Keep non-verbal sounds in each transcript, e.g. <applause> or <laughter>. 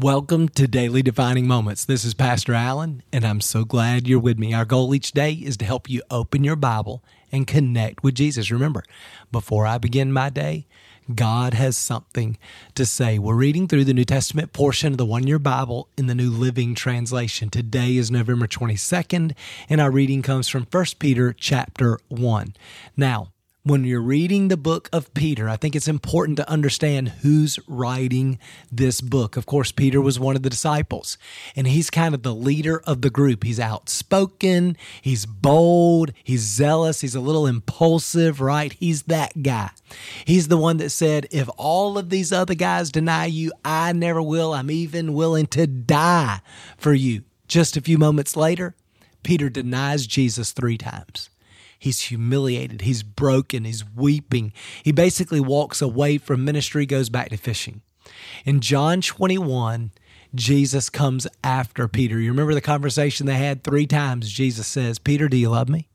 Welcome to Daily Defining Moments. This is Pastor Allen, and I'm so glad you're with me. Our goal each day is to help you open your Bible and connect with Jesus. Remember, before I begin my day, God has something to say. We're reading through the New Testament portion of the one year Bible in the New Living Translation. Today is November 22nd, and our reading comes from 1 Peter chapter 1. Now, when you're reading the book of Peter, I think it's important to understand who's writing this book. Of course, Peter was one of the disciples, and he's kind of the leader of the group. He's outspoken, he's bold, he's zealous, he's a little impulsive, right? He's that guy. He's the one that said, If all of these other guys deny you, I never will. I'm even willing to die for you. Just a few moments later, Peter denies Jesus three times. He's humiliated. He's broken. He's weeping. He basically walks away from ministry, goes back to fishing. In John 21, Jesus comes after Peter. You remember the conversation they had three times? Jesus says, Peter, do you love me?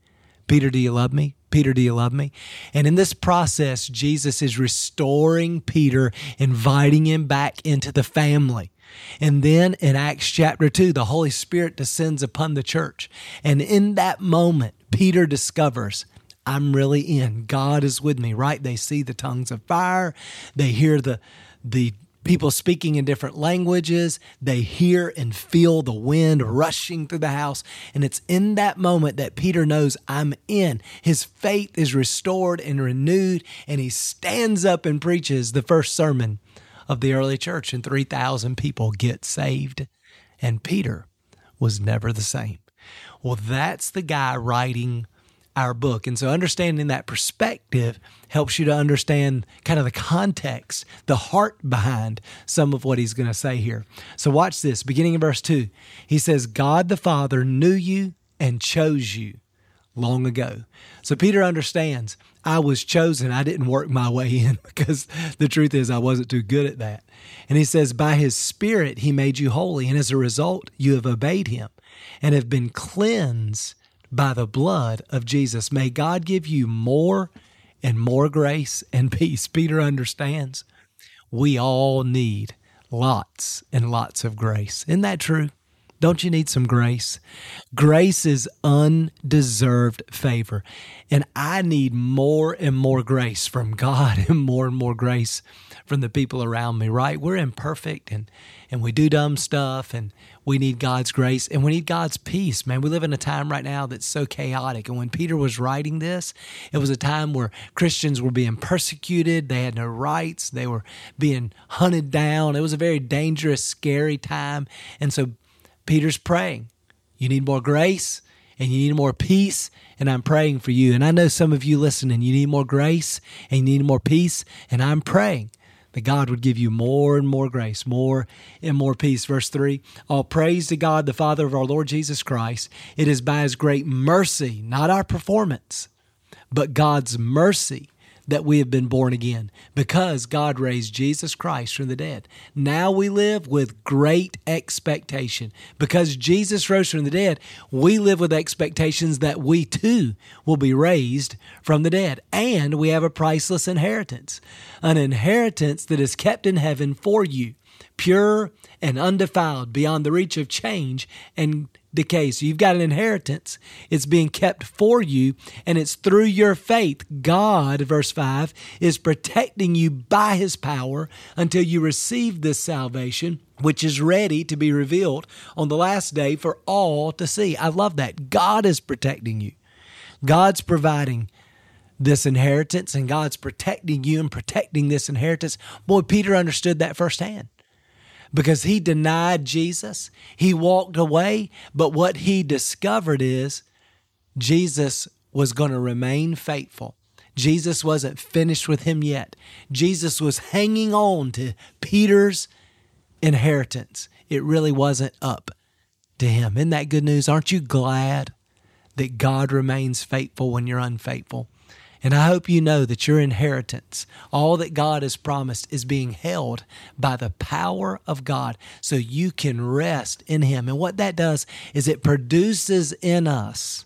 Peter, do you love me? Peter, do you love me? And in this process, Jesus is restoring Peter, inviting him back into the family. And then in Acts chapter 2, the Holy Spirit descends upon the church. And in that moment, Peter discovers I'm really in. God is with me, right? They see the tongues of fire. They hear the the people speaking in different languages. They hear and feel the wind rushing through the house. And it's in that moment that Peter knows I'm in. His faith is restored and renewed, and he stands up and preaches the first sermon of the early church, and 3,000 people get saved. And Peter was never the same. Well, that's the guy writing our book. And so understanding that perspective helps you to understand kind of the context, the heart behind some of what he's going to say here. So watch this, beginning in verse 2. He says, God the Father knew you and chose you long ago. So Peter understands I was chosen. I didn't work my way in <laughs> because the truth is I wasn't too good at that. And he says, By his Spirit, he made you holy. And as a result, you have obeyed him and have been cleansed by the blood of Jesus. May God give you more and more grace and <laughs> peace. Peter understands we all need lots and lots of grace. Isn't that true? Don't you need some grace? Grace is undeserved favor. And I need more and more grace from God <laughs> and more and more grace from the people around me, right? We're imperfect and, and we do dumb stuff and we need God's grace and we need God's peace, man. We live in a time right now that's so chaotic. And when Peter was writing this, it was a time where Christians were being persecuted. They had no rights. They were being hunted down. It was a very dangerous, scary time. And so Peter's praying. You need more grace and you need more peace, and I'm praying for you. And I know some of you listening, you need more grace and you need more peace, and I'm praying that God would give you more and more grace, more and more peace. Verse 3 All praise to God, the Father of our Lord Jesus Christ. It is by his great mercy, not our performance, but God's mercy that we have been born again because God raised Jesus Christ from the dead. Now we live with great expectation. Because Jesus rose from the dead, we live with expectations that we too will be raised from the dead. And we have a priceless inheritance, an inheritance that is kept in heaven for you, pure and undefiled beyond the reach of change and decay. So you've got an inheritance. It's being kept for you, and it's through your faith. God, verse 5, is protecting you by his power until you receive this salvation, which is ready to be revealed on the last day for all to see. I love that. God is protecting you, God's providing this inheritance, and God's protecting you and protecting this inheritance. Boy, Peter understood that firsthand because he denied Jesus. He walked away, but what he discovered is Jesus was going to remain faithful. Jesus wasn't finished with him yet. Jesus was hanging on to Peter's inheritance. It really wasn't up to him. Isn't that good news? Aren't you glad that God remains faithful when you're unfaithful? And I hope you know that your inheritance, all that God has promised, is being held by the power of God so you can rest in Him. And what that does is it produces in us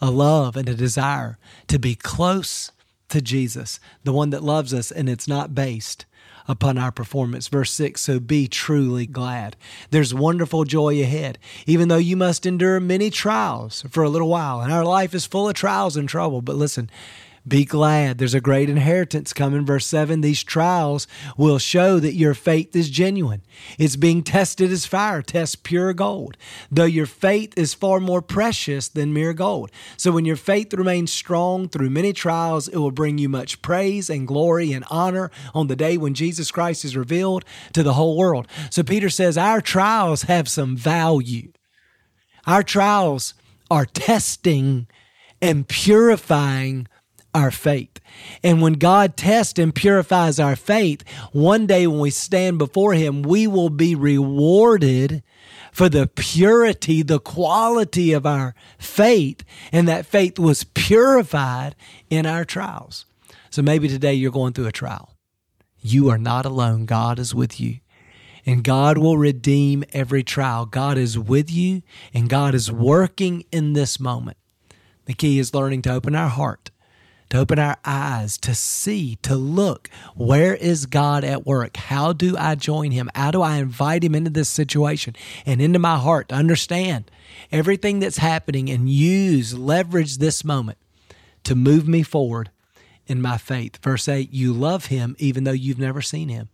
a love and a desire to be close to Jesus, the one that loves us, and it's not based upon our performance. Verse 6 So be truly glad. There's wonderful joy ahead, even though you must endure many trials for a little while. And our life is full of trials and trouble. But listen, be glad. There's a great inheritance coming. Verse 7 These trials will show that your faith is genuine. It's being tested as fire tests pure gold, though your faith is far more precious than mere gold. So when your faith remains strong through many trials, it will bring you much praise and glory and honor on the day when Jesus Christ is revealed to the whole world. So Peter says our trials have some value. Our trials are testing and purifying our faith. And when God tests and purifies our faith, one day when we stand before Him, we will be rewarded for the purity, the quality of our faith. And that faith was purified in our trials. So maybe today you're going through a trial. You are not alone. God is with you. And God will redeem every trial. God is with you and God is working in this moment. The key is learning to open our heart to open our eyes, to see, to look. Where is God at work? How do I join Him? How do I invite Him into this situation and into my heart to understand everything that's happening and use, leverage this moment to move me forward in my faith? Verse 8, you love Him even though you've never seen Him.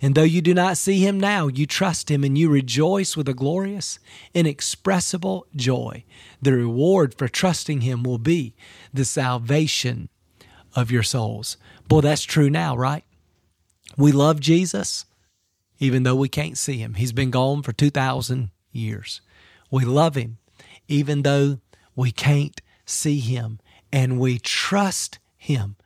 And though you do not see him now, you trust him and you rejoice with a glorious, inexpressible joy. The reward for trusting him will be the salvation of your souls. Boy, that's true now, right? We love Jesus even though we can't see him. He's been gone for 2,000 years. We love him even though we can't see him. And we trust him.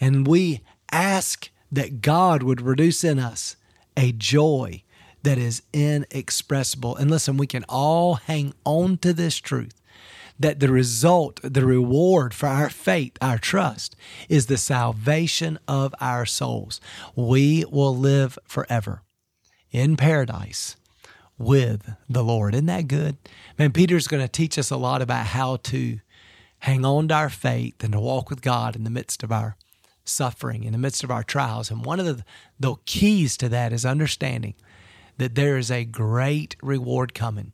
And we ask that God would produce in us a joy that is inexpressible. And listen, we can all hang on to this truth that the result, the reward for our faith, our trust, is the salvation of our souls. We will live forever in paradise with the Lord. Isn't that good? Man, Peter's going to teach us a lot about how to hang on to our faith and to walk with God in the midst of our suffering, in the midst of our trials. And one of the, the keys to that is understanding that there is a great reward coming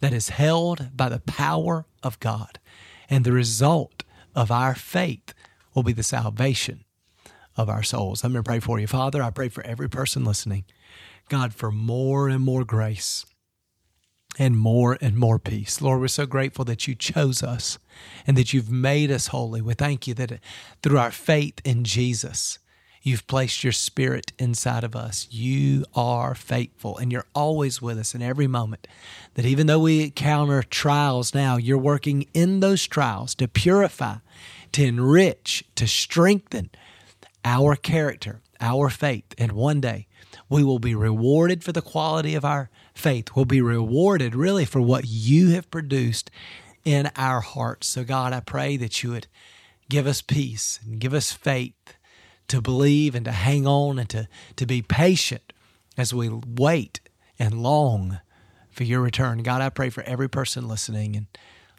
that is held by the power of God. And the result of our faith will be the salvation of our souls. I'm going to pray for you. Father, I pray for every person listening. God, for more and more grace and more and more peace. Lord, we're so grateful that you chose us and that you've made us holy. We thank you that through our faith in Jesus, you've placed your spirit inside of us. You are faithful and you're always with us in every moment. That even though we encounter trials now, you're working in those trials to purify, to enrich, to strengthen our character, our faith. And one day we will be rewarded for the quality of our faith. We'll be rewarded really for what you have produced in our hearts. So, God, I pray that you would give us peace and give us faith to believe and to hang on and to, to be patient as we wait and long for your return. God, I pray for every person listening. And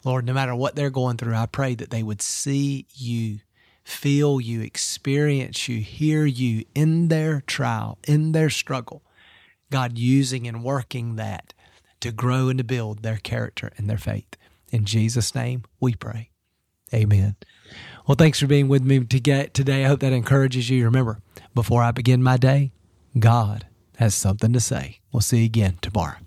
Lord, no matter what they're going through, I pray that they would see you, feel you, experience you, hear you in their trial, in their struggle. God using and working that to grow and to build their character and their faith. In Jesus' name, we pray. Amen. Well, thanks for being with me today. I hope that encourages you. Remember, before I begin my day, God has something to say. We'll see you again tomorrow.